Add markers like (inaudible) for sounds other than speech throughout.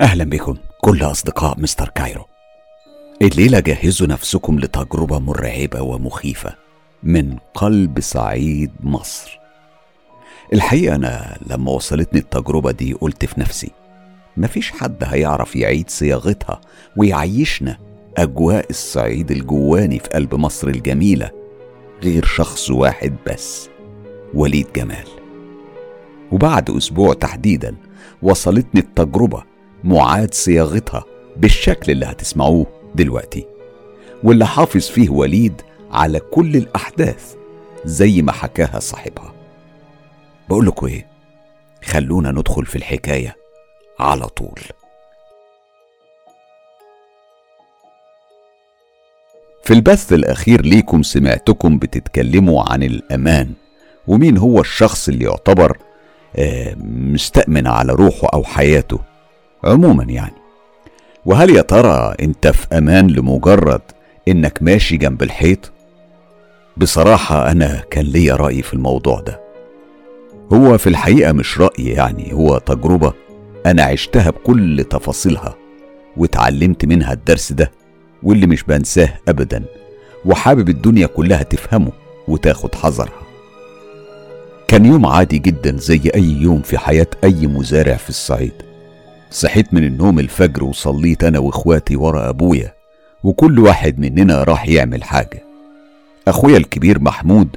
أهلا بكم كل أصدقاء مستر كايرو. الليلة جهزوا نفسكم لتجربة مرعبة ومخيفة من قلب صعيد مصر. الحقيقة أنا لما وصلتني التجربة دي قلت في نفسي مفيش حد هيعرف يعيد صياغتها ويعيشنا أجواء الصعيد الجواني في قلب مصر الجميلة غير شخص واحد بس وليد جمال. وبعد أسبوع تحديدا وصلتني التجربة معاد صياغتها بالشكل اللي هتسمعوه دلوقتي واللي حافظ فيه وليد على كل الأحداث زي ما حكاها صاحبها. بقول إيه؟ خلونا ندخل في الحكاية على طول. في البث الأخير ليكم سمعتكم بتتكلموا عن الأمان ومين هو الشخص اللي يعتبر آه، مستأمن على روحه أو حياته؟ عموما يعني. وهل يا ترى أنت في أمان لمجرد إنك ماشي جنب الحيط؟ بصراحة أنا كان ليا رأي في الموضوع ده. هو في الحقيقة مش رأي يعني هو تجربة أنا عشتها بكل تفاصيلها واتعلمت منها الدرس ده واللي مش بنساه أبدا. وحابب الدنيا كلها تفهمه وتاخد حذرها. كان يوم عادي جدا زي أي يوم في حياة أي مزارع في الصعيد. صحيت من النوم الفجر وصليت أنا وإخواتي ورا أبويا وكل واحد مننا راح يعمل حاجة. أخويا الكبير محمود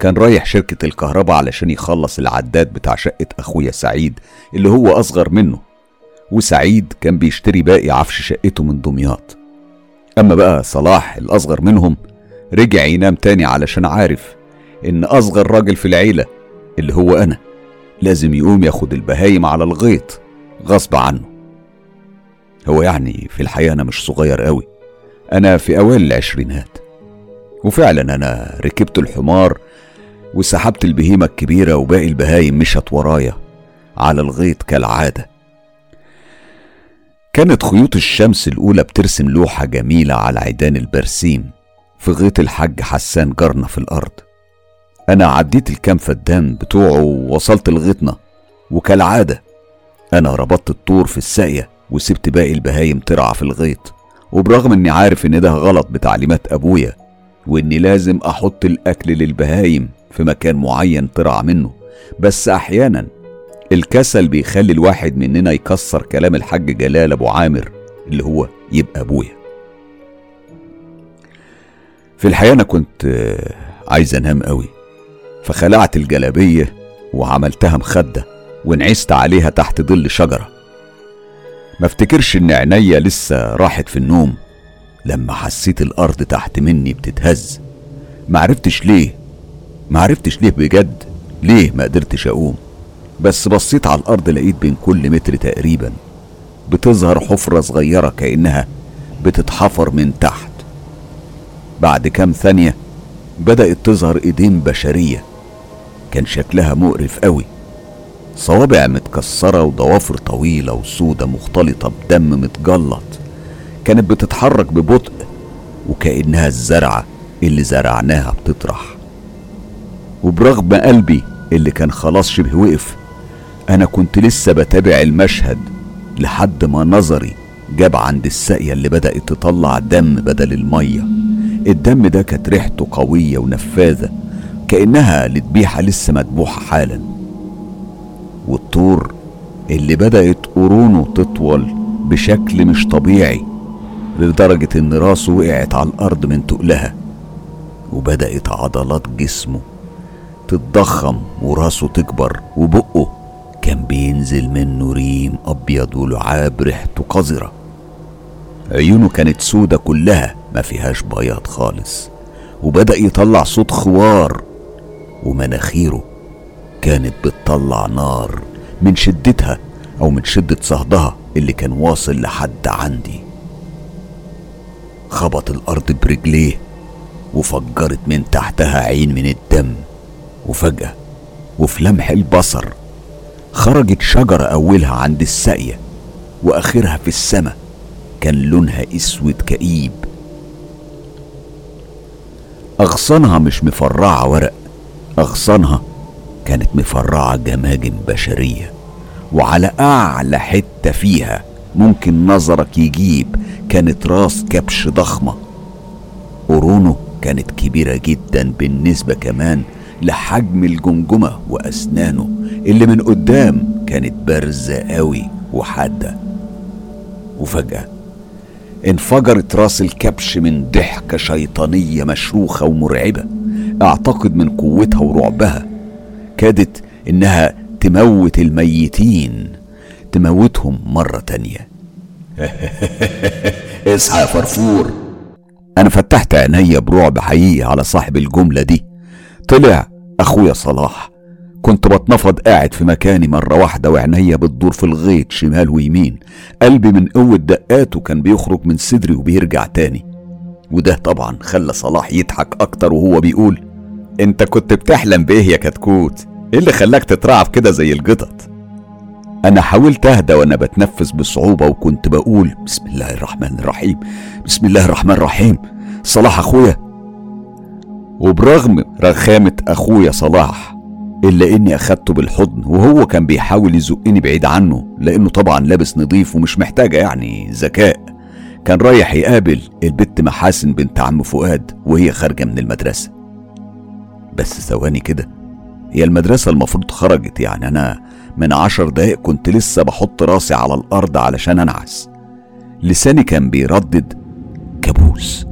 كان رايح شركة الكهرباء علشان يخلص العداد بتاع شقة أخويا سعيد اللي هو أصغر منه وسعيد كان بيشتري باقي عفش شقته من دمياط. أما بقى صلاح الأصغر منهم رجع ينام تاني علشان عارف إن أصغر راجل في العيلة اللي هو أنا لازم يقوم ياخد البهايم على الغيط. غصب عنه. هو يعني في الحقيقة أنا مش صغير قوي أنا في أوائل العشرينات. وفعلا أنا ركبت الحمار وسحبت البهيمة الكبيرة وباقي البهايم مشت ورايا على الغيط كالعادة. كانت خيوط الشمس الأولى بترسم لوحة جميلة على عيدان البرسيم في غيط الحاج حسان جارنا في الأرض. أنا عديت الكام فدان بتوعه ووصلت لغيطنا. وكالعادة أنا ربطت الطور في الساقية وسبت باقي البهايم ترعى في الغيط. وبرغم إني عارف إن ده غلط بتعليمات أبويا وإني لازم أحط الأكل للبهايم في مكان معين ترعى منه. بس أحيانا الكسل بيخلي الواحد مننا يكسر كلام الحاج جلال أبو عامر اللي هو يبقى أبويا. في الحقيقة أنا كنت عايز أنام قوي فخلعت الجلابية وعملتها مخدة. ونعست عليها تحت ظل شجرة. ما افتكرش إن عينيا لسه راحت في النوم. لما حسيت الأرض تحت مني بتتهز. معرفتش ليه. معرفتش ليه بجد. ليه ما قدرتش أقوم. بس بصيت على الأرض لقيت بين كل متر تقريبا بتظهر حفرة صغيرة كأنها بتتحفر من تحت. بعد كام ثانية بدأت تظهر إيدين بشرية. كان شكلها مقرف قوي. صوابع متكسرة وضوافر طويلة وسودة مختلطة بدم متجلط. كانت بتتحرك ببطء وكأنها الزرعة اللي زرعناها بتطرح. وبرغم قلبي اللي كان خلاص شبه وقف أنا كنت لسه بتابع المشهد لحد ما نظري جاب عند الساقية اللي بدأت تطلع دم بدل المية. الدم ده كانت ريحته قوية ونفاذة كأنها لذبيحة لسه مذبوحة حالا. والطور اللي بدأت قرونه تطول بشكل مش طبيعي لدرجة إن راسه وقعت على الأرض من تقلها وبدأت عضلات جسمه تتضخم وراسه تكبر وبقه كان بينزل منه ريم أبيض ولعاب ريحته قذرة. عيونه كانت سودة كلها ما فيهاش بياض خالص وبدأ يطلع صوت خوار ومناخيره كانت بتطلع نار من شدتها أو من شدة صهدها اللي كان واصل لحد عندي. خبط الأرض برجليه وفجرت من تحتها عين من الدم وفجأة وفي لمح البصر خرجت شجرة أولها عند الساقية وآخرها في السماء كان لونها أسود كئيب. أغصانها مش مفرعة ورق أغصانها كانت مفرعة جماجم بشرية وعلى أعلى حتة فيها ممكن نظرك يجيب كانت راس كبش ضخمة. قرونه كانت كبيرة جدا بالنسبة كمان لحجم الجمجمة وأسنانه اللي من قدام كانت بارزة قوي وحادة. وفجأة انفجرت راس الكبش من ضحكة شيطانية مشروخة ومرعبة أعتقد من قوتها ورعبها. كادت إنها تموت الميتين تموتهم مرة تانية. (laughs) اصحى يا فرفور. أنا فتحت عينيا برعب حقيقي على صاحب الجملة دي. طلع أخويا صلاح. كنت بتنفض قاعد في مكاني مرة واحدة وعينيا بتدور في الغيط شمال ويمين. قلبي من قوة دقاته كان بيخرج من صدري وبيرجع تاني. وده طبعا خلى صلاح يضحك أكتر وهو بيقول انت كنت بتحلم بايه يا كتكوت. إيه اللي خلاك تترعب كده زي القطط؟ أنا حاولت أهدى وأنا بتنفس بصعوبة وكنت بقول بسم الله الرحمن الرحيم بسم الله الرحمن الرحيم. صلاح أخويا. وبرغم رخامة أخويا صلاح إلا إني أخدته بالحضن وهو كان بيحاول يزقني بعيد عنه لأنه طبعا لابس نظيف ومش محتاجة يعني ذكاء. كان رايح يقابل البت محاسن بنت عم فؤاد وهي خارجة من المدرسة. بس ثواني كده. هي المدرسة المفروض خرجت يعني أنا من عشر دقايق كنت لسه بحط راسي على الأرض علشان أنعس. لساني كان بيردد. كابوس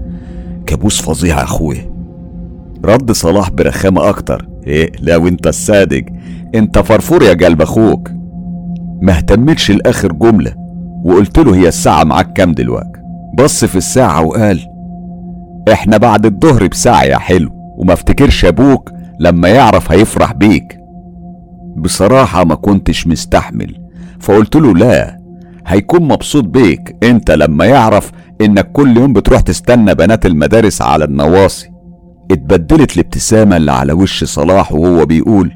كابوس فظيع يا أخويا. رد صلاح برخامة أكتر. إيه لا وأنت الصادق أنت فرفور يا قلب أخوك. ما اهتمتش لآخر جملة وقلت له هي الساعة معاك كام دلوقتي؟ بص في الساعة وقال إحنا بعد الظهر بساعة يا حلو. وما افتكرش أبوك لما يعرف هيفرح بيك. بصراحة ما كنتش مستحمل فقلت له لا هيكون مبسوط بيك انت لما يعرف انك كل يوم بتروح تستنى بنات المدارس على النواصي. اتبدلت الابتسامة اللي على وش صلاح وهو بيقول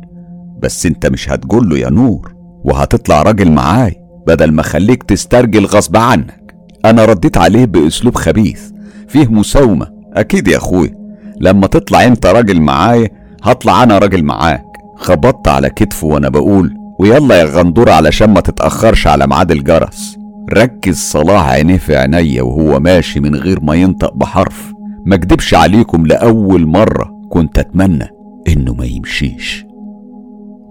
بس انت مش هتقوله يا نور وهتطلع راجل معاي بدل ما خليك تسترجل غصب عنك. أنا رديت عليه بأسلوب خبيث فيه مساومة. أكيد يا أخوي. لما تطلع انت راجل معايا هطلع أنا راجل معاك. خبطت على كتفه وأنا بقول ويلا يا غندور علشان ما تتأخرش على ميعاد الجرس. ركز صلاح عينيه في عينيا وهو ماشي من غير ما ينطق بحرف. ما اكدبش عليكم لأول مرة كنت أتمنى إنه ما يمشيش.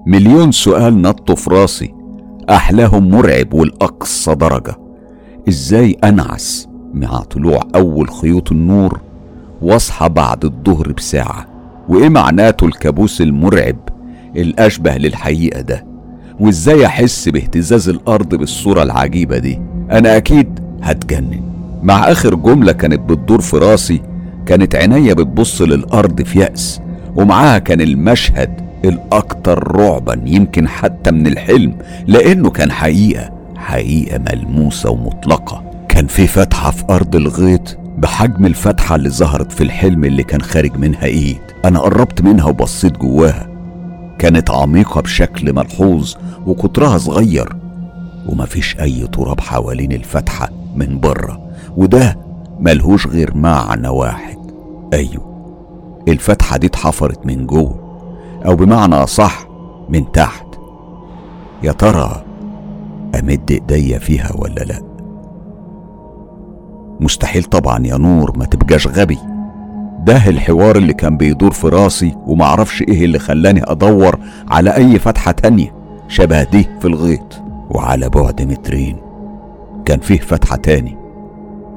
مليون سؤال نطوا في راسي. أحلاهم مرعب والأقصى درجة. إزاي أنعس مع طلوع أول خيوط النور؟ واصحى بعد الظهر بساعة. وإيه معناته الكابوس المرعب الأشبه للحقيقة ده؟ وإزاي أحس باهتزاز الأرض بالصورة العجيبة دي؟ أنا أكيد هتجنن. مع آخر جملة كانت بتدور في راسي كانت عينيا بتبص للأرض في يأس ومعاها كان المشهد الأكثر رعبا يمكن حتى من الحلم لأنه كان حقيقة حقيقة ملموسة ومطلقة. كان في فتحة في أرض الغيط بحجم الفتحة اللي ظهرت في الحلم اللي كان خارج منها إيد. أنا قربت منها وبصيت جواها. كانت عميقة بشكل ملحوظ وقطرها صغير. ومفيش أي تراب حوالين الفتحة من بره. وده ملهوش غير معنى واحد. أيوه الفتحة دي اتحفرت من جوه. أو بمعنى أصح من تحت. يا ترى أمد إيديا فيها ولا لأ؟ مستحيل طبعا يا نور ما تبقاش غبي. ده الحوار اللي كان بيدور في راسي ومعرفش إيه اللي خلاني أدور على أي فتحة تانية شبه دي في الغيط وعلى بعد مترين. كان فيه فتحة تاني.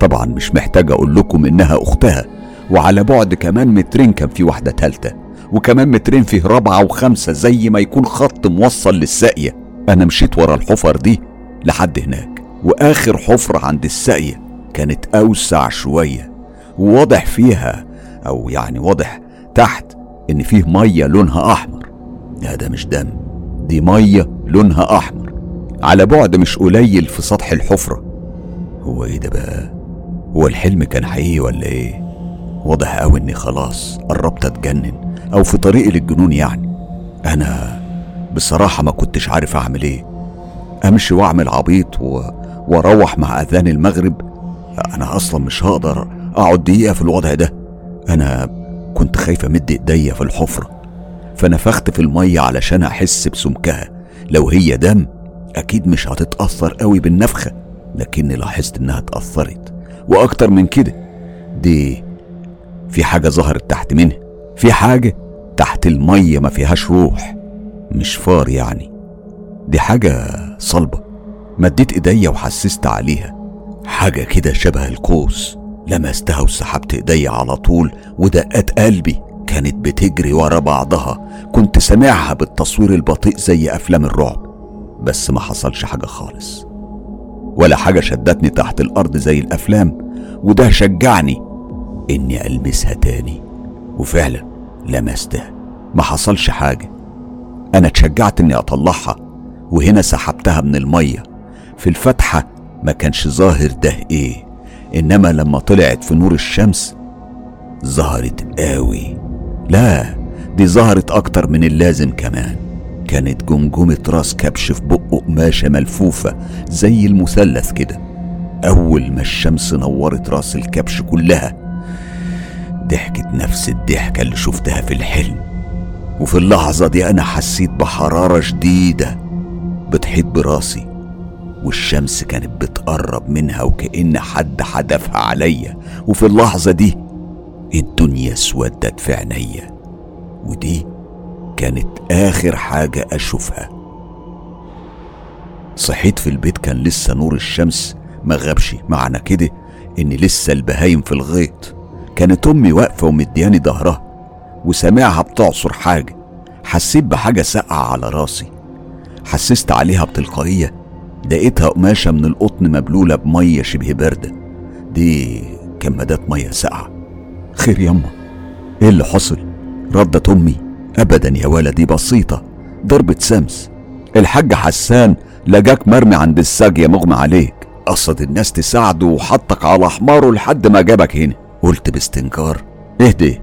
طبعا مش محتاج أقول لكم إنها أختها. وعلى بعد كمان مترين كان في واحدة تالتة. وكمان مترين فيه رابعة وخمسة زي ما يكون خط موصل للساقية. أنا مشيت ورا الحفر دي لحد هناك. وآخر حفرة عند الساقية. كانت أوسع شوية وواضح فيها أو يعني واضح تحت إن فيه مية لونها أحمر. لا ده مش دم دي مية لونها أحمر. على بعد مش قليل في سطح الحفرة. هو إيه ده بقى؟ هو الحلم كان حقيقي ولا إيه؟ واضح أوي إني خلاص قربت أتجنن أو في طريقي للجنون يعني. أنا بصراحة ما كنتش عارف أعمل إيه. أمشي وأعمل عبيط و... وأروح مع أذان المغرب أنا أصلا مش هقدر أقعد دقيقة في الوضع ده. أنا كنت خايف أمد إيديا في الحفرة فنفخت في المية علشان أحس بسمكها. لو هي دم أكيد مش هتتأثر قوي بالنفخة. لكني لاحظت إنها اتأثرت. وأكتر من كده دي في حاجة ظهرت تحت منها. في حاجة تحت المية ما فيهاش روح. مش فار يعني. دي حاجة صلبة. مديت إيديا وحسست عليها. حاجة كده شبه القوس. لمستها وسحبت ايديا على طول ودقات قلبي كانت بتجري ورا بعضها. كنت سامعها بالتصوير البطيء زي أفلام الرعب. بس ما حصلش حاجة خالص. ولا حاجة شدتني تحت الأرض زي الأفلام. وده شجعني إني ألمسها تاني. وفعلا لمستها. ما حصلش حاجة. أنا اتشجعت إني أطلعها. وهنا سحبتها من المية. في الفتحة ما كانش ظاهر ده إيه إنما لما طلعت في نور الشمس ظهرت قوي. لا دي ظهرت أكتر من اللازم كمان. كانت جمجمة راس كبش في بقه قماشة ملفوفة زي المثلث كده. أول ما الشمس نورت راس الكبش كلها ضحكت نفس الضحكة اللي شفتها في الحلم. وفي اللحظة دي أنا حسيت بحرارة شديدة بتحيط براسي. والشمس كانت بتقرب منها وكأن حد حدفها عليا. وفي اللحظة دي الدنيا اسودت في عينيا. ودي كانت آخر حاجة أشوفها. صحيت في البيت كان لسه نور الشمس ما غابش. معنى كده إن لسه البهايم في الغيط. كانت أمي واقفة ومدياني ظهرها وسامعها بتعصر حاجة. حسيت بحاجة ساقعة على راسي. حسست عليها بتلقائية. لقيتها قماشة من القطن مبلولة بمية شبه باردة دي كمادات مية ساقعة. خير يما إيه اللي حصل؟ ردت أمي. ابدا يا ولدي بسيطة. ضربة سمس. الحاج حسان لجاك مرمي عند الساجية مغمى عليك. قصد الناس تساعده وحطك على حماره لحد ما جابك هنا. قلت باستنكار. اهدي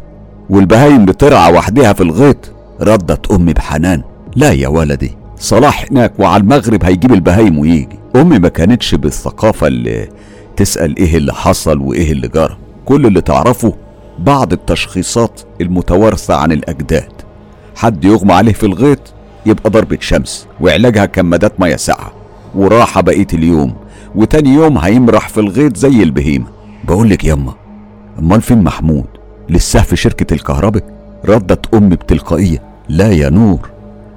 والبهايم بترعى وحدها في الغيط. ردت أمي بحنان. لا يا ولدي. صلاح هناك وعلى المغرب هيجيب البهايم ويجي. أمي ما كانتش بالثقافة اللي تسأل إيه اللي حصل وإيه اللي جرى. كل اللي تعرفه بعض التشخيصات المتوارثة عن الأجداد. حد يغمى عليه في الغيط يبقى ضربة شمس وعلاجها كمادات مية ساقعة وراحة بقية اليوم وتاني يوم هيمرح في الغيط زي البهيمة. بقولك يما أمال فين محمود؟ لسه في شركة الكهرباء؟ ردت أمي بتلقائية لا يا نور.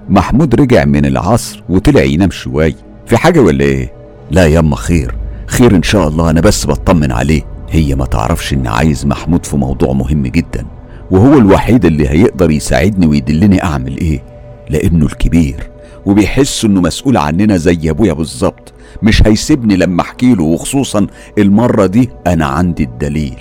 محمود رجع من العصر وطلع ينام شوية. في حاجة ولا إيه؟ لا يما خير. خير إن شاء الله أنا بس بطمن عليه. هي ما تعرفش اني عايز محمود في موضوع مهم جدا وهو الوحيد اللي هيقدر يساعدني ويدلني أعمل إيه. لأنه الكبير وبيحس إنه مسؤول عننا زي أبويا بالظبط. مش هيسيبني لما أحكي له وخصوصا المرة دي أنا عندي الدليل.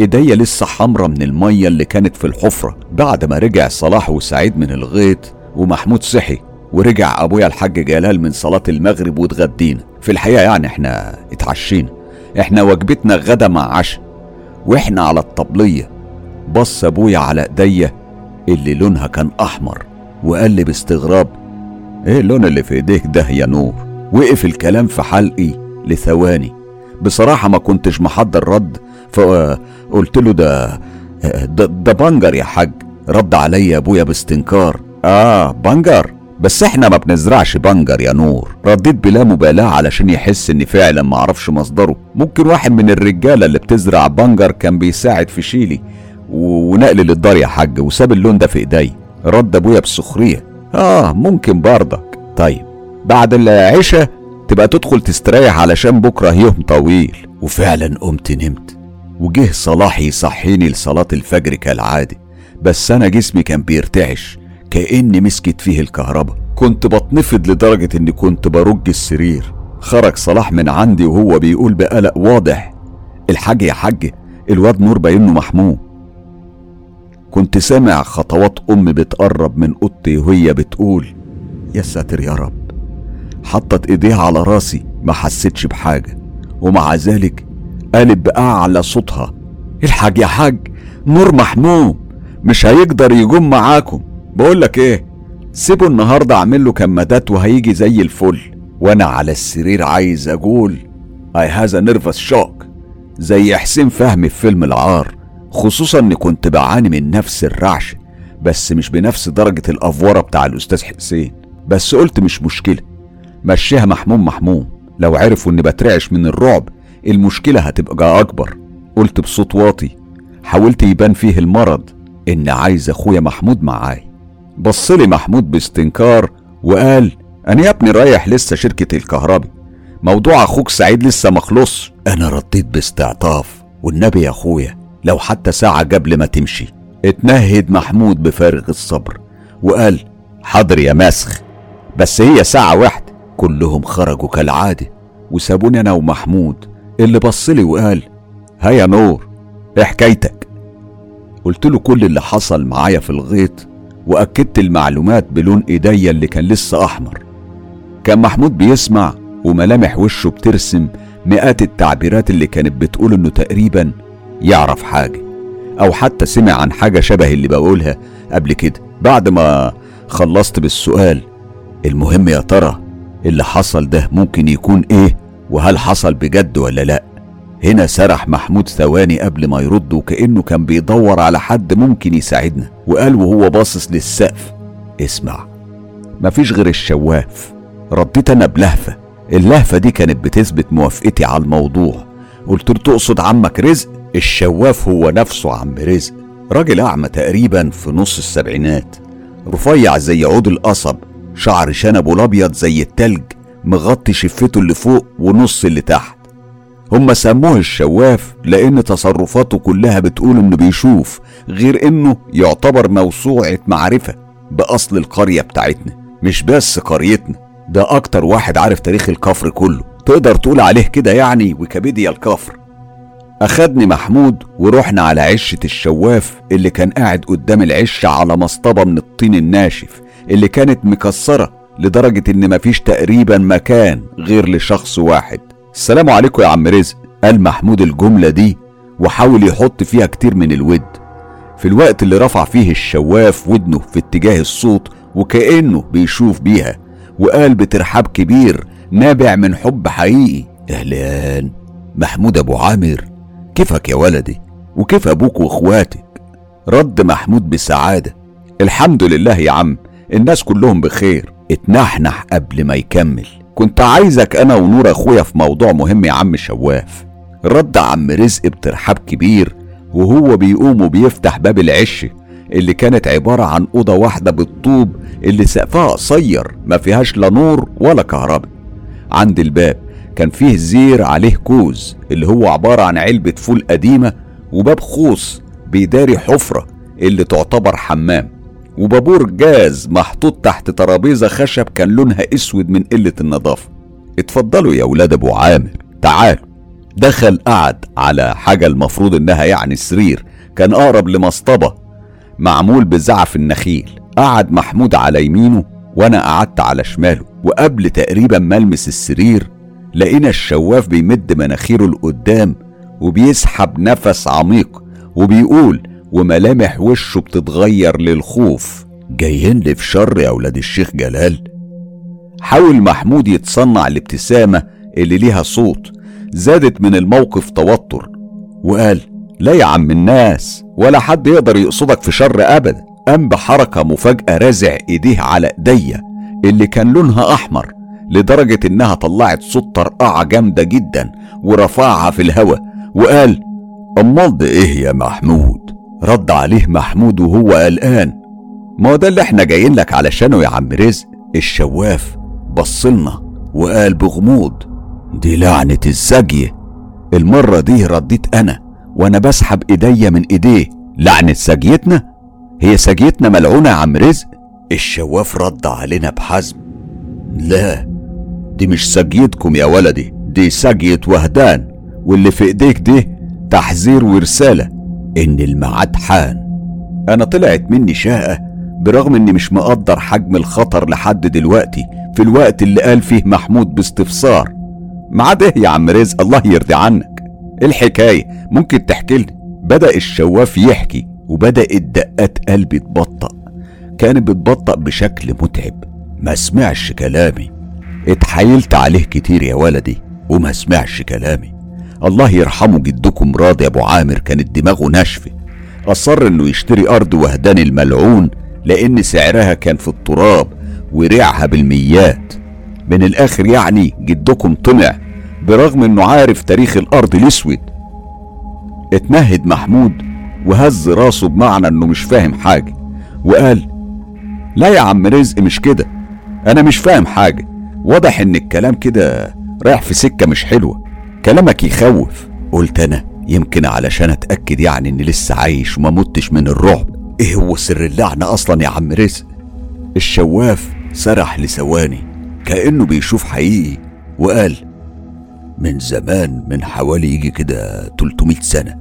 إيديا لسه حمرة من المية اللي كانت في الحفرة. بعد ما رجع صلاح وسعيد من الغيط ومحمود صحي ورجع أبويا الحاج جلال من صلاة المغرب واتغدينا. في الحقيقة يعني إحنا اتعشينا. إحنا وجبتنا غدا مع عشاء. وإحنا على الطبلية. بص أبويا على إيديا اللي لونها كان أحمر وقال لي باستغراب إيه اللون اللي في إيديك ده يا نور؟ وقف الكلام في حلقي لثواني. بصراحة ما كنتش محضر رد فقلت له ده ده, ده بنجر يا حاج. رد عليا أبويا باستنكار. آه بنجر. بس إحنا ما بنزرعش بنجر يا نور. رديت بلا مبالاة علشان يحس إني فعلا ما أعرفش مصدره. ممكن واحد من الرجالة اللي بتزرع بنجر كان بيساعد في شيلي ونقل للدار يا حاج وساب اللون ده في إيدي. رد أبويا بسخرية. آه ممكن برضك طيب بعد العشاء تبقى تدخل تستريح علشان بكرة يوم طويل. وفعلا قمت نمت. وجه صلاح يصحيني لصلاة الفجر كالعادة. بس أنا جسمي كان بيرتعش. كأن مسكت فيه الكهرباء. كنت بتنفض لدرجة إني كنت برج السرير. خرج صلاح من عندي وهو بيقول بقلق واضح. الحاج يا حاج الواد نور باينه محمود. كنت سامع خطوات أمي بتقرب من أوضتي وهي بتقول يا ساتر يا رب حطت إيديها على راسي ما حسيتش بحاجة. ومع ذلك قالت بأعلى صوتها الحاج يا حاج نور محمود مش هيقدر يقوم معاكم. بقول لك إيه؟ سيبه النهارده اعمل له كمادات وهيجي زي الفل. وأنا على السرير عايز أقول I have a nervous shock زي حسين فهمي في فيلم العار خصوصا اني كنت بعاني من نفس الرعش بس مش بنفس درجة الأفورة بتاع الأستاذ حسين. بس قلت مش مشكلة. مشيها محموم محموم. لو عرفوا اني بترعش من الرعب المشكلة هتبقى أكبر. قلت بصوت واطي. حاولت يبان فيه المرض إن عايز أخويا محمود معاي. بصلي محمود باستنكار وقال أنا يا ابني رايح لسه شركة الكهربي موضوع أخوك سعيد لسه مخلص أنا رديت باستعطاف والنبي يا أخويا لو حتى ساعة قبل ما تمشي. اتنهد محمود بفارغ الصبر وقال حاضر يا مسخ بس هي ساعة واحدة. كلهم خرجوا كالعادة. وسابوني أنا ومحمود اللي بصلي وقال هيا نور إيه حكايتك قلت له كل اللي حصل معايا في الغيط وأكدت المعلومات بلون إيديا اللي كان لسه أحمر. كان محمود بيسمع وملامح وشه بترسم مئات التعبيرات اللي كانت بتقول إنه تقريبا يعرف حاجة أو حتى سمع عن حاجة شبه اللي بقولها قبل كده. بعد ما خلصت بالسؤال المهم يا ترى اللي حصل ده ممكن يكون إيه؟ وهل حصل بجد ولا لأ؟ هنا سرح محمود ثواني قبل ما يرد وكأنه كان بيدور على حد ممكن يساعدنا. وقال وهو باصص للسقف اسمع مفيش غير الشواف. رديت أنا بلهفة. اللهفة دي كانت بتثبت موافقتي على الموضوع. قلت له تقصد عمك رزق؟ الشواف هو نفسه عم رزق. راجل أعمى تقريبا في نص السبعينات. رفيع زي عود القصب شعر شنبه الأبيض زي التلج مغطي شفته اللي فوق ونص اللي تحت. هم سموه الشواف لأن تصرفاته كلها بتقول إنه بيشوف غير إنه يعتبر موسوعة معرفة بأصل القرية بتاعتنا مش بس قريتنا. ده أكتر واحد عارف تاريخ الكفر كله. تقدر تقول عليه كده يعني ويكيبيديا الكفر. أخدني محمود ورحنا على عشة الشواف اللي كان قاعد قدام العشة على مصطبة من الطين الناشف اللي كانت مكسرة لدرجة إن مفيش تقريبا مكان غير لشخص واحد. السلام عليكم يا عم رزق. قال محمود الجملة دي وحاول يحط فيها كتير من الود. في الوقت اللي رفع فيه الشواف ودنه في اتجاه الصوت وكأنه بيشوف بيها وقال بترحاب كبير نابع من حب حقيقي. إهلان محمود أبو عامر كيفك يا ولدي؟ وكيف أبوك وإخواتك؟ رد محمود بسعادة. الحمد لله يا عم الناس كلهم بخير. اتنحنح قبل ما يكمل. كنت عايزك أنا ونور أخويا في موضوع مهم يا عم شواف. رد عم رزق بترحاب كبير وهو بيقوم وبيفتح باب العشة اللي كانت عبارة عن أوضة واحدة بالطوب الني سقفها قصير ما فيهاش لا نور ولا كهرباء. عند الباب كان فيه زير عليه كوز اللي هو عبارة عن علبة فول قديمة وباب خوص بيداري حفرة اللي تعتبر حمام. وبابور جاز محطوط تحت ترابيزة خشب كان لونها أسود من قلة النظافة. اتفضلوا يا ولاد أبو عامر تعالوا. دخل قعد على حاجة المفروض إنها يعني سرير كان أقرب لمصطبة معمول بزعف النخيل. قعد محمود على يمينه وأنا قعدت على شماله. وقبل تقريبا ملمس السرير لقينا الشواف بيمد مناخيره لقدام وبيسحب نفس عميق وبيقول وملامح وشه بتتغير للخوف. جايين لي في شر يا ولاد الشيخ جلال. حاول محمود يتصنع الابتسامة اللي ليها صوت. زادت من الموقف توتر. وقال لا يا عم الناس ولا حد يقدر يقصدك في شر ابدا قام بحركة مفاجأة رازع إيديه على إيديا اللي كان لونها أحمر لدرجة إنها طلعت صوت طرقعة جامدة جدا ورفعها في الهوا. وقال أمال ده إيه يا محمود؟ رد عليه محمود وهو قلقان. ما ده اللي إحنا جايين لك علشانه يا عم رزق الشواف. بصلنا وقال بغموض دي لعنة السجية المرة دي رديت أنا وأنا بسحب إيديا من إيديه. لعنة سجيتنا هي سجيتنا ملعونة يا عم رزق؟ الشواف رد علينا بحزم. لا دي مش سجيتكم يا ولدي دي سجية وهدان. واللي في إيديك دي تحذير ورسالة. إن الميعاد حان. أنا طلعت مني شقة برغم إني مش مقدر حجم الخطر لحد دلوقتي في الوقت اللي قال فيه محمود باستفسار. ميعاد إيه يا عم رزق الله يرضي عنك. إيه الحكاية ممكن تحكي لي بدأ الشواف يحكي وبدأت دقات قلبي تبطأ. كانت بتبطأ بشكل متعب. ما سمعش كلامي. اتحايلت عليه كتير يا ولدي وما سمعش كلامي. الله يرحمه جدكم راضي أبو عامر كانت دماغه ناشفة. أصر إنه يشتري أرض وهدان الملعون لأن سعرها كان في التراب وريعها بالميات. من الآخر يعني جدكم طمع برغم إنه عارف تاريخ الأرض الأسود. اتنهد محمود وهز راسه بمعنى إنه مش فاهم حاجة. وقال لا يا عم رزق مش كده. أنا مش فاهم حاجة. واضح إن الكلام كده رايح في سكة مش حلوة. كلامك يخوف. قلت أنا يمكن علشان أتأكد يعني إني لسه عايش وما متش من الرعب. إيه هو سر اللعنة أصلا يا عم رزق الشواف سرح لثواني كأنه بيشوف حقيقي وقال من زمان من حوالي يجي كده 300 سنة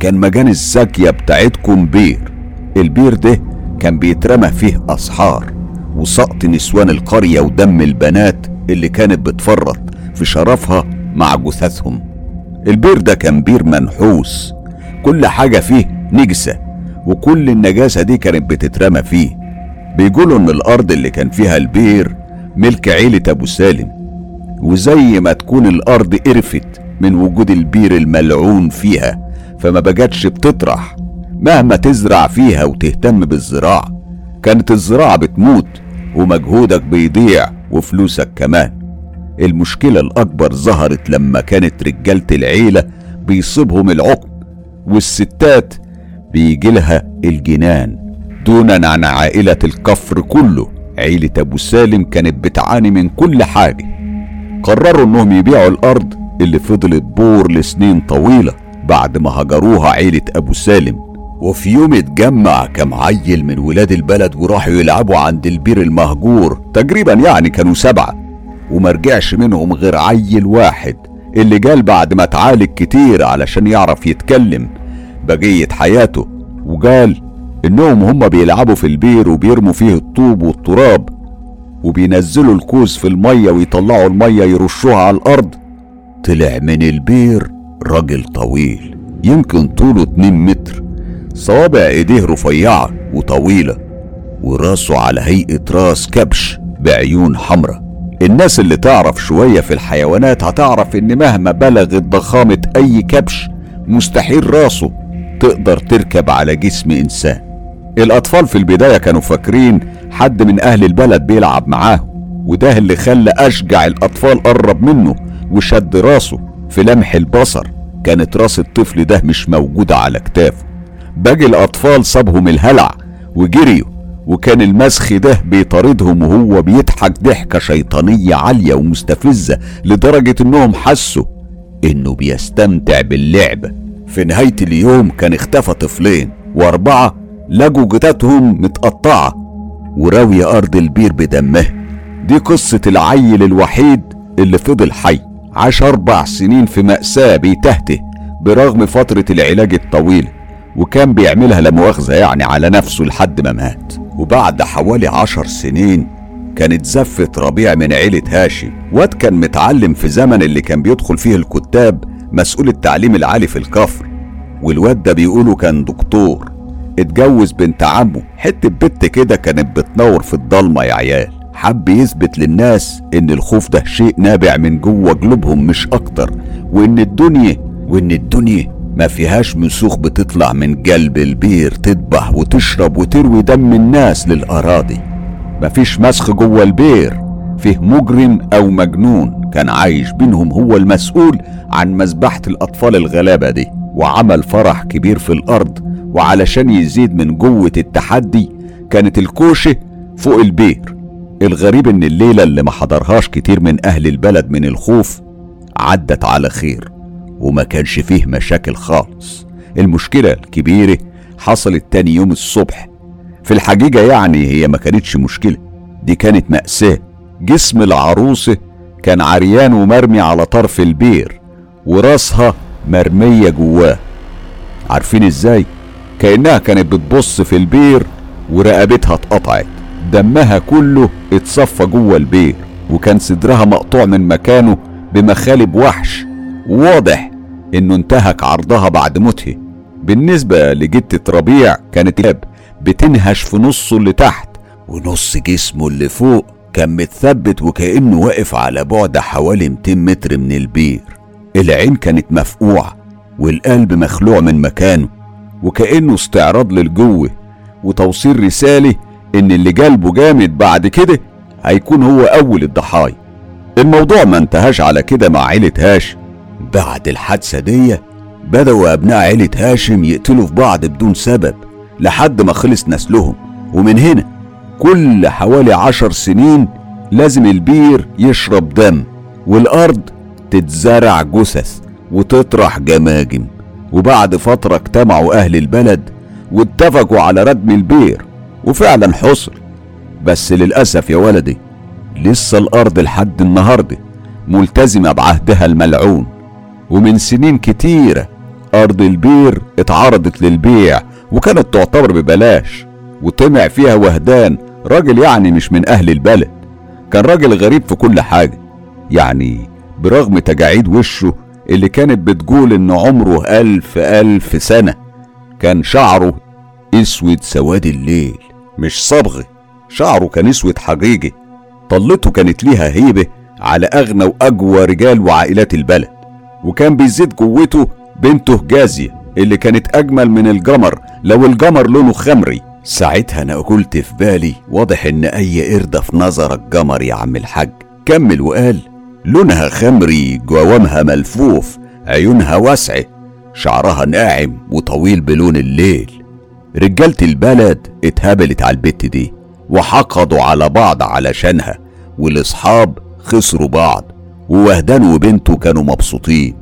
كان مكان الساقية بتاعتكم بير. البير ده كان بيترمى فيه أسحار وسقط نسوان القرية ودم البنات اللي كانت بتفرط في شرفها مع جثثهم. البير ده كان بير منحوس. كل حاجة فيه نجسة وكل النجاسة دي كانت بتترمى فيه. بيقولوا إن الأرض اللي كان فيها البير ملك عيلة أبو سالم. وزي ما تكون الأرض قرفت من وجود البير الملعون فيها فما بقتش بتطرح. مهما تزرع فيها وتهتم بالزراعة كانت الزراعة بتموت ومجهودك بيضيع وفلوسك كمان. المشكلة الأكبر ظهرت لما كانت رجالة العيلة بيصيبهم العقم والستات بيجيلها الجنان. دونا عن عائلة الكفر كله عيلة أبو سالم كانت بتعاني من كل حاجة. قرروا إنهم يبيعوا الأرض اللي فضلت بور لسنين طويلة بعد ما هجروها عيلة أبو سالم. وفي يوم اتجمع كم عيل من ولاد البلد وراحوا يلعبوا عند البير المهجور. تقريبا يعني كانوا سبعة. ومرجعش منهم غير عيل واحد اللي جال بعد ما اتعالج كتير علشان يعرف يتكلم. بقية حياته وقال إنهم هم بيلعبوا في البير وبيرموا فيه الطوب والتراب وبينزلوا الكوز في المية ويطلعوا المية يرشوها على الأرض. طلع من البير راجل طويل يمكن طوله 2 متر صوابع إيديه رفيعة وطويلة وراسه على هيئة راس كبش بعيون حمرة الناس اللي تعرف شوية في الحيوانات هتعرف إن مهما بلغت ضخامة أي كبش مستحيل راسه تقدر تركب على جسم إنسان. الأطفال في البداية كانوا فاكرين حد من أهل البلد بيلعب معاه وده اللي خلى أشجع الأطفال قرب منه وشد راسه في لمح البصر. كانت راس الطفل ده مش موجودة على كتافه. باقي الأطفال صابهم الهلع وجريوا. وكان المسخ ده بيطاردهم وهو بيضحك ضحكة شيطانية عالية ومستفزة لدرجة إنهم حسوا إنه بيستمتع باللعبة في نهاية اليوم كان اختفى طفلين وأربعة لقوا جتاتهم متقطعة وراوية أرض البير بدمها دي قصة العيل الوحيد اللي فضل حي عاش أربع سنين في مأساة بيتهته برغم فترة العلاج الطويلة وكان بيعملها لمؤاخذة يعني على نفسه لحد ما مات. وبعد حوالي عشر سنين كانت زفة ربيع من عيلة هاشم. واد كان متعلم في زمن اللي كان بيدخل فيه الكتاب مسؤول التعليم العالي في الكفر. والواد ده بيقولوا كان دكتور. اتجوز بنت عمه. حتة بنت كده كانت بتنور في الضلمة يا عيال. حب يثبت للناس إن الخوف ده شيء نابع من جوه قلوبهم مش أكتر. وإن الدنيا وإن الدنيا ما فيهاش مسوخ بتطلع من قلب البير تذبح وتشرب وتروي دم الناس للأراضي. مفيش مسخ جوه البير فيه مجرم أو مجنون. كان عايش بينهم هو المسؤول عن مذبحة الأطفال الغلابة دي وعمل فرح كبير في الأرض. وعلشان يزيد من جوة التحدي كانت الكوشة فوق البير. الغريب إن الليلة اللي ما حضرهاش كتير من أهل البلد من الخوف عدت على خير. وما كانش فيه مشاكل خالص. المشكلة الكبيرة حصلت تاني يوم الصبح. في الحقيقة يعني هي ما كانتش مشكلة دي كانت مأساة. جسم العروسة كان عريان ومرمي على طرف البير وراسها مرمية جواه. عارفين إزاي؟ كأنها كانت بتبص في البير ورقبتها اتقطعت. دمها كله اتصفى جوه البير وكان صدرها مقطوع من مكانه بمخالب وحش. واضح إنه انتهك عرضها بعد موته. بالنسبة لجدة ربيع كانت الاب بتنهش في نصه اللي تحت ونص جسمه اللي فوق كان متثبت وكأنه واقف على بعد حوالي 200 متر من البير. العين كانت مفقوعة والقلب مخلوع من مكانه وكأنه استعراض للجوة. وتوصيل رسالة إن اللي قلبه جامد بعد كده هيكون هو أول الضحايا. الموضوع ما انتهاش على كده مع عيلة هاشم بعد الحادثة دي بدأوا أبناء عيلة هاشم يقتلوا في بعض بدون سبب لحد ما خلص نسلهم. ومن هنا كل حوالي عشر سنين لازم البير يشرب دم والأرض تتزرع جثث وتطرح جماجم. وبعد فترة اجتمعوا أهل البلد واتفقوا على ردم البير وفعلا حصل. بس للأسف يا ولدي لسه الأرض لحد النهاردة ملتزمة بعهدها الملعون. ومن سنين كتيرة أرض البير اتعرضت للبيع وكانت تعتبر ببلاش وطمع فيها وهدان راجل يعني مش من أهل البلد. كان راجل غريب في كل حاجة يعني برغم تجاعيد وشه اللي كانت بتقول إن عمره ألف ألف سنة كان شعره أسود سواد الليل مش صبغ شعره كان أسود حقيقي. طلته كانت ليها هيبة على أغنى وأقوى رجال وعائلات البلد. وكان بيزيد قوته بنته جازية اللي كانت أجمل من الجمر لو الجمر لونه خمري. ساعتها أنا قلت في بالي واضح إن أي قردة في نظرك جمر يا عم الحاج. كمل وقال لونها خمري جوامها ملفوف عيونها واسعة شعرها ناعم وطويل بلون الليل. رجالة البلد اتهبلت على البت دي وحقدوا على بعض علشانها والأصحاب خسروا بعض. ووهدان وبنته كانوا مبسوطين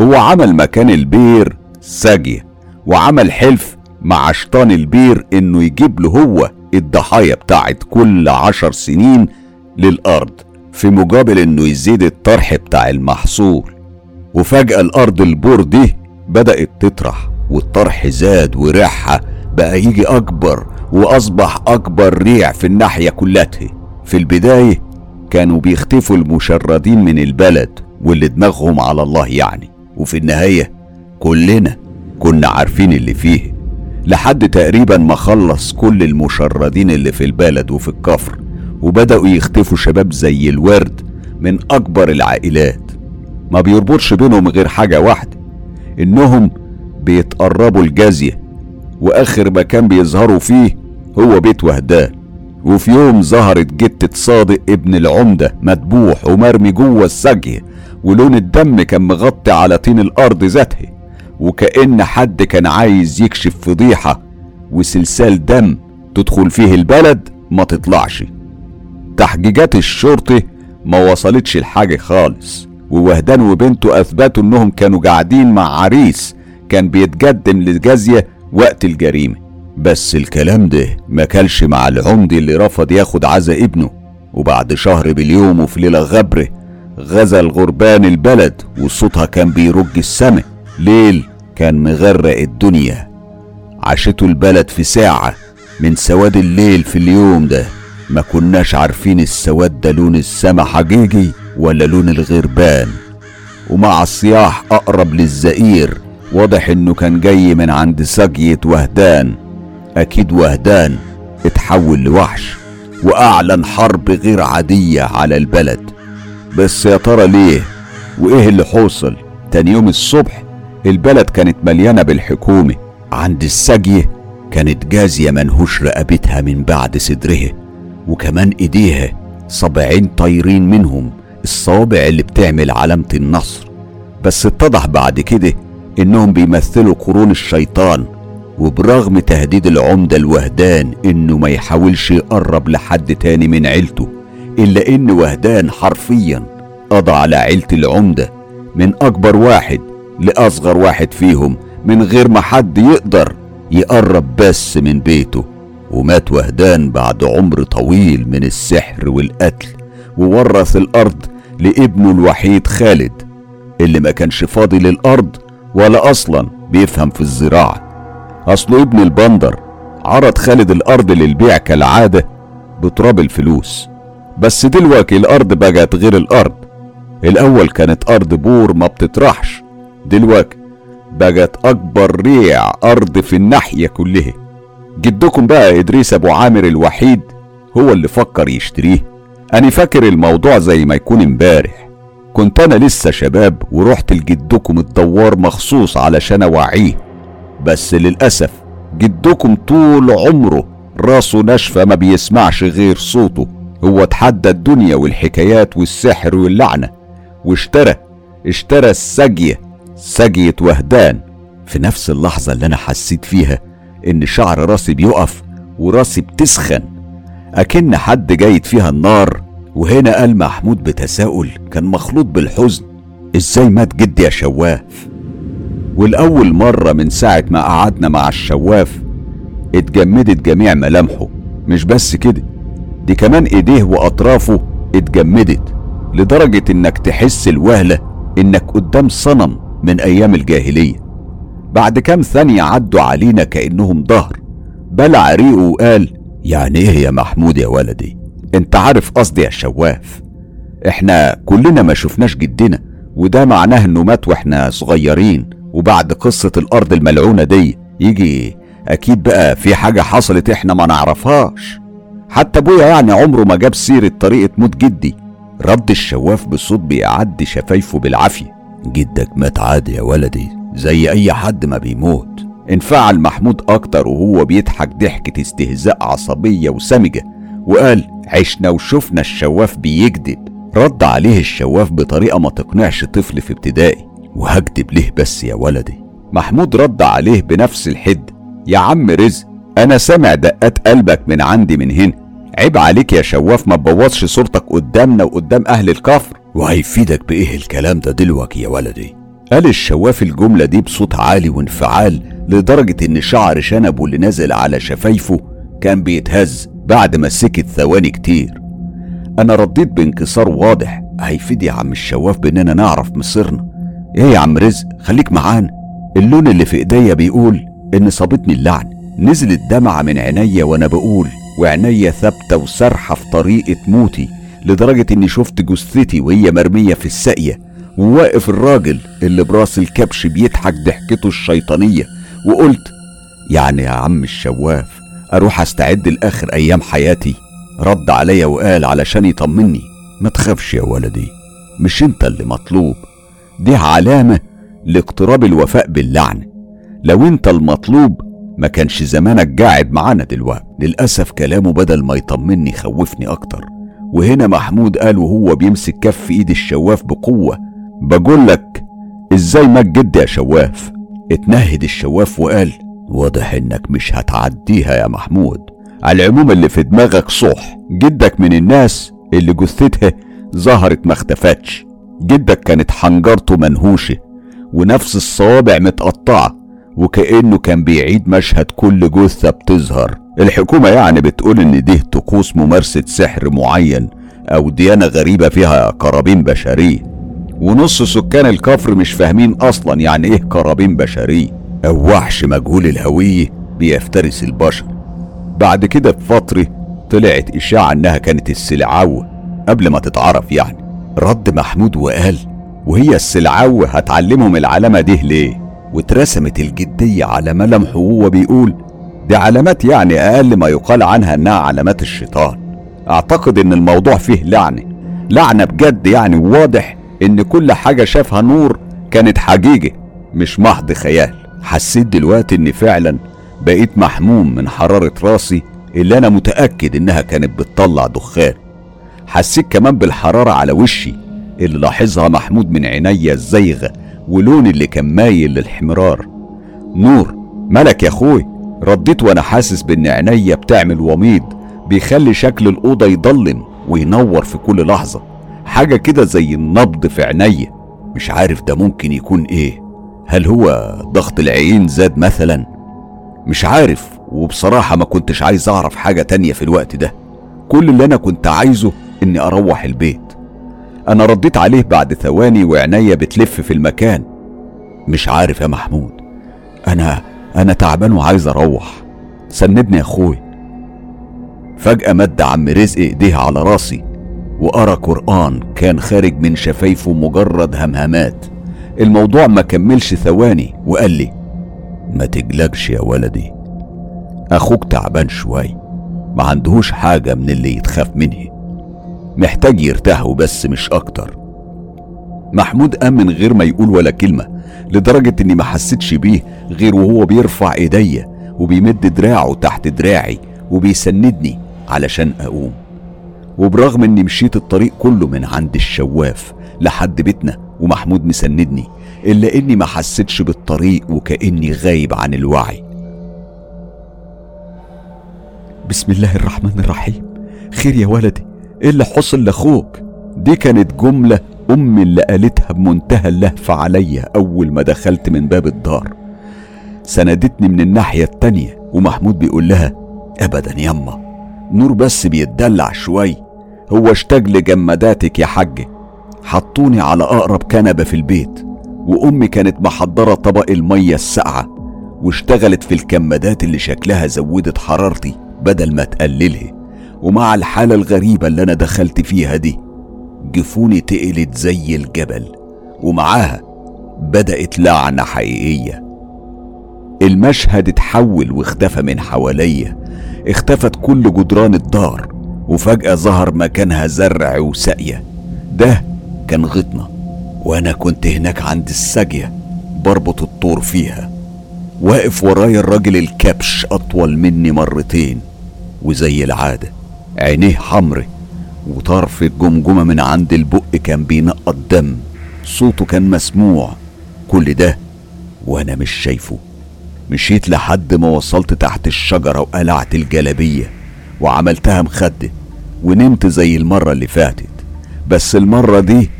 هو عمل مكان البير ساجية وعمل حلف مع شيطان البير إنه يجيب له هو الضحايا بتاعت كل عشر سنين للأرض في مقابل إنه يزيد الطرح بتاع المحصول. وفجأة الأرض البور دي بدأت تطرح والطرح زاد وريحها بقى يجي أكبر وأصبح أكبر ريع في الناحية كلها. في البداية كانوا بيختفوا المشردين من البلد واللي دماغهم على الله يعني. وفي النهاية كلنا كنا عارفين اللي فيه لحد تقريبا ما خلص كل المشردين اللي في البلد وفي الكفر وبدأوا يختفوا شباب زي الورد من أكبر العائلات. ما بيربطش بينهم غير حاجة واحدة إنهم بيتقربوا الجازية وآخر مكان بيظهروا فيه هو بيت وهدان. وفي يوم ظهرت جتة صادق ابن العمدة مدبوح ومرمي جوه السجه ولون الدم كان مغطي على طين الأرض ذاتها وكأن حد كان عايز يكشف فضيحة وسلسال دم تدخل فيه البلد ما تطلعش. تحقيقات الشرطة ما وصلتش لحاجة خالص ووهدان وبنته أثبتوا إنهم كانوا قاعدين مع عريس كان بيتقدم للجازية وقت الجريمة. بس الكلام ده ما كلش مع العمدي اللي رفض ياخد عزا ابنه. وبعد شهر باليوم وفي ليلة غبره غزا الغربان البلد وصوتها كان بيرج السما. ليل كان مغرق الدنيا. عاشته البلد في ساعة من سواد الليل في اليوم ده. ما كناش عارفين السواد ده لون السما حقيقي ولا لون الغربان. ومع الصياح أقرب للزئير واضح إنه كان جاي من عند سجية وهدان. أكيد وهدان اتحول لوحش وأعلن حرب غير عادية على البلد. بس يا ترى ليه؟ وإيه اللي حوصل؟ تاني يوم الصبح البلد كانت مليانة بالحكومة. عند السجية كانت جازية منهوش رقبتها من بعد صدرها وكمان إيديها صابعين طايرين منهم الصوابع اللي بتعمل علامة النصر. بس اتضح بعد كده إنهم بيمثلوا قرون الشيطان. وبرغم تهديد العمدة الوهدان إنه ما يحاولش يقرب لحد تاني من عيلته إلا إن وهدان حرفيا قضى على عيلة العمدة من أكبر واحد لأصغر واحد فيهم من غير ما حد يقدر يقرب بس من بيته. ومات وهدان بعد عمر طويل من السحر والقتل وورث الأرض لابنه الوحيد خالد اللي ما كانش فاضي للأرض ولا أصلا بيفهم في الزراعة. اصله ابن البندر عرض خالد الأرض للبيع كالعادة بتراب الفلوس. بس دلوقتي الأرض بقت غير الأرض. الأول كانت أرض بور ما بتطرحش. دلوقتي بقت أكبر ريع أرض في الناحية كلها. جدكم بقى إدريس أبو عامر الوحيد هو اللي فكر يشتريه. أنا فاكر الموضوع زي ما يكون امبارح. كنت أنا لسه شباب ورحت لجدكم الدوار مخصوص علشان أوعيه. بس للأسف جدكم طول عمره راسه ناشفه ما بيسمعش غير صوته. هو اتحدى الدنيا والحكايات والسحر واللعنة واشترى اشترى السجية سجية وهدان. في نفس اللحظة اللي أنا حسيت فيها إن شعر راسي بيقف وراسي بتسخن أكن حد جايد فيها النار. وهنا قال محمود بتساؤل كان مخلوط بالحزن إزاي مات جدي يا شواف؟ والأول مرة من ساعة ما قعدنا مع الشواف اتجمدت جميع ملامحه. مش بس كده دي كمان إيديه وأطرافه اتجمدت لدرجة إنك تحس الوهلة إنك قدام صنم من أيام الجاهلية. بعد كام ثانية عدوا علينا كأنهم ظهر. بلع ريقه وقال يعني إيه يا محمود يا ولدي؟ أنت عارف قصدي يا شواف. إحنا كلنا ما شفناش جدنا وده معناه إنه مات وإحنا صغيرين. وبعد قصة الأرض الملعونة دي يجي أكيد بقى في حاجة حصلت إحنا ما نعرفهاش. حتى أبويا يعني عمره ما جاب سيرة طريقة موت جدي. رد الشواف بصوت بيعدي شفايفه بالعافية. جدك مات عادي يا ولدي زي أي حد ما بيموت. انفعل محمود أكتر وهو بيضحك ضحكة استهزاء عصبية وسمجة. وقال عشنا وشفنا الشواف بيكذب. رد عليه الشواف بطريقة ما تقنعش طفل في ابتدائي. وهكدب ليه بس يا ولدي؟ محمود رد عليه بنفس الحد. يا عم رزق أنا سامع دقات قلبك من عندي من هنا. عيب عليك يا شواف ما تبوظش صورتك قدامنا وقدام أهل الكفر. وهيفيدك بإيه الكلام ده دلوقتي يا ولدي؟ قال الشواف الجملة دي بصوت عالي وانفعال لدرجة إن شعر شنبه اللي نازل على شفايفه كان بيتهز بعد ما سكت ثواني كتير. أنا رديت بانكسار واضح هيفيد يا عم الشواف بإننا نعرف مصيرنا. إيه يا عم رزق خليك معانا. اللون اللي في إيديا بيقول إن صابتني اللعن. نزلت دمعة من عينيا وأنا بقول وعينيا ثابتة وسرحة في طريقة موتي لدرجة إني شفت جثتي وهي مرمية في الساقية. وواقف الراجل اللي براس الكبش بيضحك ضحكته الشيطانية وقلت يعني يا عم الشواف أروح أستعد لآخر أيام حياتي؟ رد عليا وقال علشان يطمني. ما تخافش يا ولدي مش أنت اللي مطلوب. دي علامة لاقتراب الوفاء باللعن. لو انت المطلوب ما كانش زمانك قاعد معانا دلوقتي. للأسف كلامه بدل ما يطمني خوفني أكتر. وهنا محمود قال وهو بيمسك كف إيد الشواف بقوة. بقول لك إزاي ما جد يا شواف؟ اتنهد الشواف وقال واضح إنك مش هتعديها يا محمود. على العموم اللي في دماغك صح. جدك من الناس اللي جثتها ظهرت ما اختفتش جدك كانت حنجرته منهوشة ونفس الصوابع متقطعة وكأنه كان بيعيد مشهد كل جثة بتظهر. الحكومة يعني بتقول إن دي طقوس ممارسة سحر معين أو ديانة غريبة فيها قرابين بشرية ونص سكان الكفر مش فاهمين أصلا يعني إيه قرابين بشرية أو وحش مجهول الهوية بيفترس البشر. بعد كده بفترة طلعت إشاعة إنها كانت السلعوة قبل ما تتعرف يعني. رد محمود وقال وهي السلعوة هتعلمهم العلامة دي ليه؟ واترسمت الجدية على ملامحه وهو بيقول دي علامات يعني أقل ما يقال عنها إنها علامات الشيطان. أعتقد إن الموضوع فيه لعنة. لعنة بجد يعني واضح إن كل حاجة شافها نور كانت حقيقة مش محض خيال. حسيت دلوقتي إني فعلا بقيت محموم من حرارة راسي اللي أنا متأكد إنها كانت بتطلع دخان. حسيت كمان بالحرارة على وشي اللي لاحظها محمود من عينيا الزيغة ولوني اللي كان مايل للحمرار. نور ملك يا أخوي؟ رديت وأنا حاسس بإن عينيا بتعمل وميض بيخلي شكل الأوضة يضلم وينور في كل لحظة. حاجة كده زي النبض في عينيا. مش عارف ده ممكن يكون إيه. هل هو ضغط العين زاد مثلا؟ مش عارف وبصراحة ما كنتش عايز أعرف حاجة تانية في الوقت ده. كل اللي أنا كنت عايزه إني أروح البيت. أنا رديت عليه بعد ثواني وعينيا بتلف في المكان. مش عارف يا محمود. أنا أنا تعبان وعايز أروح. سندني يا أخوي. فجأة مد عم رزق ايديه على راسي وقرأ قرآن كان خارج من شفايفه مجرد همهمات. الموضوع ما كملش ثواني وقال لي ما تقلقش يا ولدي. أخوك تعبان شوي. ما عندهوش حاجة من اللي يتخاف منه. محتاج يرتاح وبس مش أكتر. محمود قام من غير ما يقول ولا كلمة لدرجة إني ما حسيتش بيه غير وهو بيرفع ايديا وبيمد دراعه تحت دراعي وبيسندني علشان أقوم. وبرغم إني مشيت الطريق كله من عند الشواف لحد بيتنا ومحمود مسندني إلا إني ما حسيتش بالطريق وكأني غايب عن الوعي. بسم الله الرحمن الرحيم. خير يا ولدي. إيه اللي حصل لأخوك. دي كانت جملة أمي اللي قالتها بمنتهى اللهفة عليا أول ما دخلت من باب الدار. سندتني من الناحية التانية ومحمود بيقول لها أبدا يما نور بس بيتدلع شوي. هو اشتاق لجماداتك يا حاجة حطوني على أقرب كنبة في البيت. وأمي كانت محضرة طبق المية الساقعة واشتغلت في الكمادات اللي شكلها زودت حرارتي بدل ما تقللها. ومع الحالة الغريبة اللي أنا دخلت فيها دي جفوني تقلت زي الجبل ومعاها بدأت لعنة حقيقية. المشهد اتحول واختفى من حواليا اختفت كل جدران الدار وفجأة ظهر مكانها زرع وساقية. ده كان غطنا وأنا كنت هناك عند الساقية بربط الطور فيها. واقف ورايا الراجل الكبش أطول مني مرتين وزي العادة. عينيه حمرة وطرف الجمجمة من عند البق كان بينقط دم. صوته كان مسموع. كل ده وأنا مش شايفه. مشيت لحد ما وصلت تحت الشجرة وقلعت الجلابية وعملتها مخدة ونمت زي المرة اللي فاتت. بس المرة دي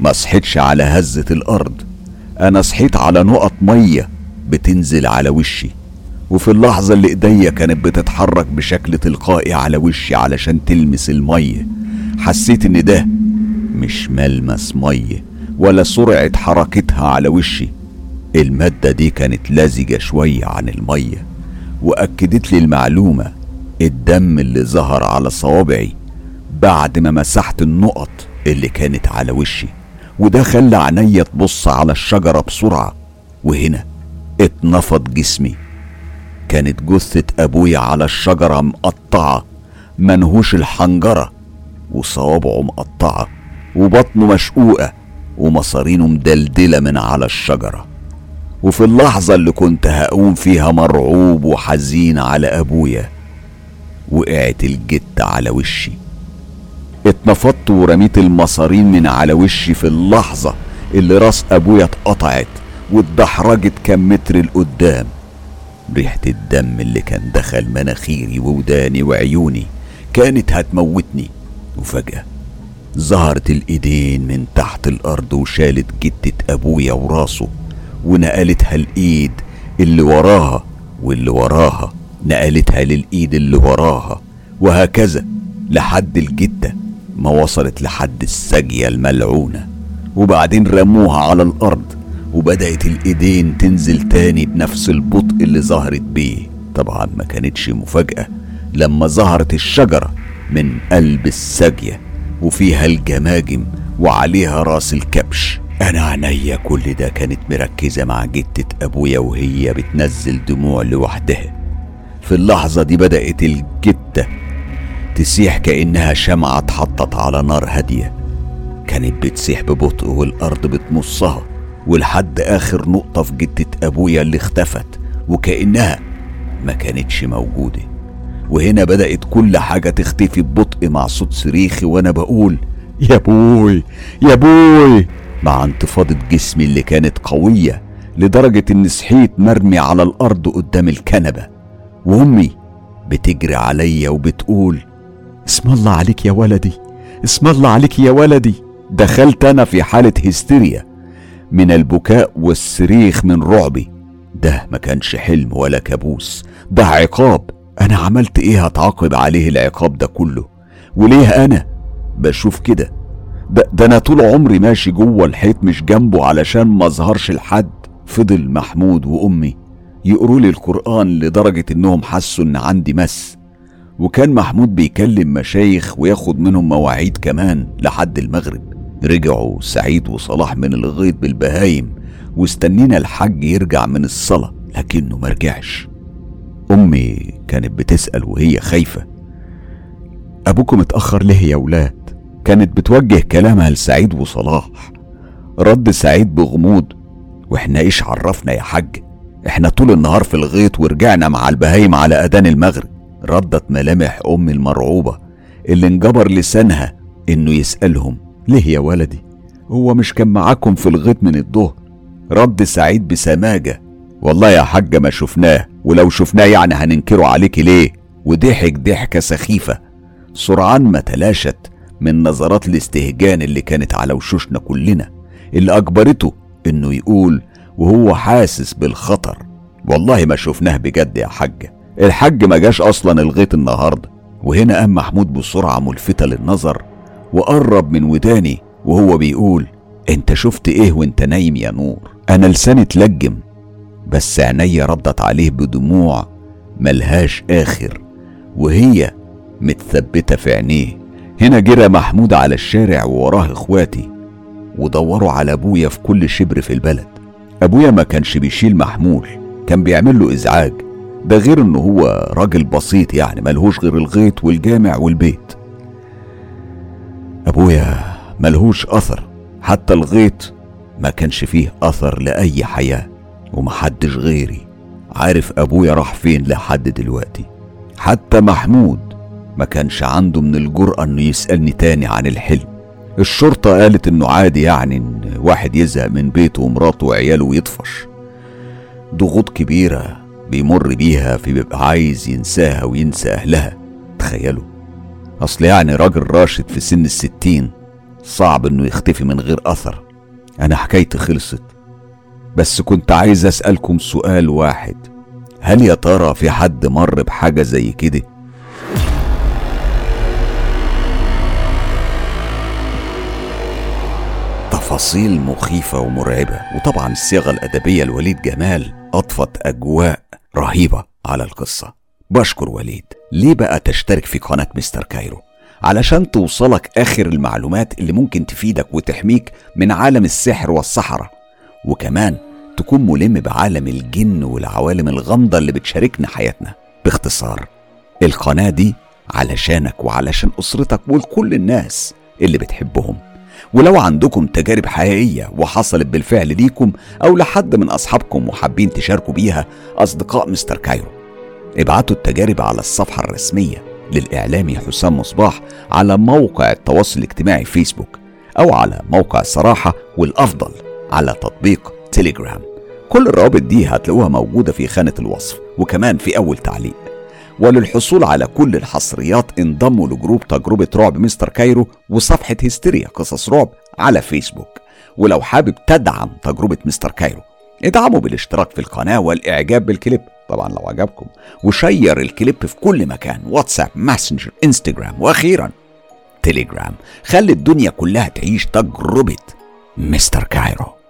ما صحيتش على هزة الأرض. أنا صحيت على نقط مية بتنزل على وشي. وفي اللحظة اللي إيديا كانت بتتحرك بشكل تلقائي على وشي علشان تلمس المية حسيت إن ده مش ملمس مية ولا سرعة حركتها على وشي. المادة دي كانت لزجة شوية عن المية وأكدت لي المعلومة. الدم اللي ظهر على صوابعي بعد ما مسحت النقط اللي كانت على وشي وده خلى عينيا تبص على الشجرة بسرعة. وهنا اتنفض جسمي. كانت جثة أبويا على الشجرة مقطعة منهوش الحنجرة وصوابعه مقطعة وبطنه مشقوقة ومصارينه مدلدلة من على الشجرة. وفي اللحظة اللي كنت هقوم فيها مرعوب وحزين على أبويا وقعت الجت على وشي. اتنفضت ورميت المصارين من على وشي في اللحظة اللي راس أبويا اتقطعت واتدحرجت كام متر لقدام. ريحة الدم اللي كان دخل مناخيري ووداني وعيوني كانت هتموتني. وفجأة ظهرت الإيدين من تحت الأرض وشالت جدة أبويا وراسه ونقلتها الإيد اللي وراها واللي وراها نقلتها للإيد اللي وراها وهكذا لحد الجدة ما وصلت لحد السجية الملعونة. وبعدين رموها على الأرض. وبدأت الإيدين تنزل تاني بنفس البطء اللي ظهرت بيه. طبعا ما كانتش مفاجأة لما ظهرت الشجرة من قلب الساقية وفيها الجماجم وعليها راس الكبش. أنا عينيا كل ده كانت مركزة مع جدة أبويا وهي بتنزل دموع لوحدها. في اللحظة دي بدأت الجدة تسيح كأنها شمعة اتحطت على نار هادية. كانت بتسيح ببطء والأرض بتمصها. ولحد آخر نقطة في جدة أبويا اللي اختفت وكأنها ما كانتش موجودة. وهنا بدأت كل حاجة تختفي ببطء مع صوت صريخي وأنا بقول يا بوي يا بوي مع انتفاضة جسمي اللي كانت قوية لدرجة إني صحيت مرمي على الأرض قدام الكنبة. وأمي بتجري عليا وبتقول اسم الله عليك يا ولدي! اسم الله عليك يا ولدي! دخلت أنا في حالة هستيريا من البكاء والصريخ من رعبي. ده ما كانش حلم ولا كابوس ده عقاب. أنا عملت إيه هتعاقب عليه العقاب ده كله؟ وليه أنا؟ بشوف كده. ده, ده أنا طول عمري ماشي جوه الحيط مش جنبه علشان ما أظهرش لحد. فضل محمود وأمي يقروا لي القرآن لدرجة إنهم حسوا إن عندي مس. وكان محمود بيكلم مشايخ وياخد منهم مواعيد كمان لحد المغرب. رجعوا سعيد وصلاح من الغيط بالبهايم واستنينا الحاج يرجع من الصلاة لكنه مرجعش أمي كانت بتسأل وهي خايفة. أبوكم اتأخر ليه يا ولاد كانت بتوجه كلامها لسعيد وصلاح. رد سعيد بغموض وإحنا إيش عرفنا يا حاج؟ إحنا طول النهار في الغيط ورجعنا مع البهايم على أذان المغرب. ردت ملامح أمي المرعوبة اللي انجبر لسانها إنه يسألهم ليه يا ولدي؟ هو مش كان معاكم في الغيط من الظهر رد سعيد بسماجة. والله يا حاجة ما شفناه ولو شفناه يعني هننكره عليكي ليه؟ وضحك ضحكة سخيفة. سرعان ما تلاشت من نظرات الاستهجان اللي كانت على وشوشنا كلنا. اللي أجبرته إنه يقول وهو حاسس بالخطر. والله ما شفناه بجد يا حاجة. الحاج ما جاش أصلا الغيط النهاردة. وهنا قام محمود بسرعة ملفتة للنظر وقرب من وداني وهو بيقول أنت شفت إيه وأنت نايم يا نور؟ أنا لساني اتلجم بس عينيا ردت عليه بدموع ملهاش آخر وهي متثبتة في عينيه. هنا جرى محمود على الشارع ووراه إخواتي ودوروا على أبويا في كل شبر في البلد. أبويا ما كانش بيشيل محمول كان بيعمل له إزعاج ده غير إنه هو راجل بسيط يعني ملهوش غير الغيط والجامع والبيت. أبويا ملهوش أثر حتى الغيط ما كانش فيه أثر لأي حياة ومحدش غيري عارف أبويا راح فين لحد دلوقتي. حتى محمود ما كانش عنده من الجرأة إنه يسألني تاني عن الحلم. الشرطة قالت إنه عادي يعني إن واحد يزهق من بيته ومراته وعياله ويطفش. ضغوط كبيرة بيمر بيها في بيبقى عايز ينساها وينسى أهلها. تخيلوا. أصل يعني راجل راشد في سن الستين صعب إنه يختفي من غير أثر. أنا حكايتي خلصت. بس كنت عايز أسألكم سؤال واحد. هل يا ترى في حد مر بحاجة زي كده؟ تفاصيل مخيفة ومرعبة وطبعا الصيغة الأدبية لوليد جمال أضفت أجواء رهيبة على القصة. بشكر وليد. ليه بقى تشترك في قناة مستر كايرو؟ علشان توصلك آخر المعلومات اللي ممكن تفيدك وتحميك من عالم السحر والسحرة. وكمان تكون ملم بعالم الجن والعوالم الغامضة اللي بتشاركنا حياتنا. باختصار القناة دي علشانك وعلشان أسرتك ولكل الناس اللي بتحبهم. ولو عندكم تجارب حقيقية وحصلت بالفعل ليكم أو لحد من أصحابكم وحابين تشاركوا بيها أصدقاء Mister Cairo ابعتوا التجارب على الصفحة الرسمية للإعلامي حسام مصباح على موقع التواصل الاجتماعي فيسبوك أو على موقع الصراحة والأفضل على تطبيق تيليجرام. كل الروابط دي هتلاقوها موجودة في خانة الوصف وكمان في أول تعليق. وللحصول على كل الحصريات انضموا ل group تجربة رعب Mister Cairo وصفحة هستيريا قصص رعب على فيسبوك. ولو حابب تدعم تجربة مستر كايرو ادعموا بالاشتراك في القناة والإعجاب بالكليب. طبعا لو عجبكم. و share الكليب في كل مكان واتساب ماسنجر انستجرام وأخيرا تليجرام خلي الدنيا كلها تعيش تجربة مستر كايرو.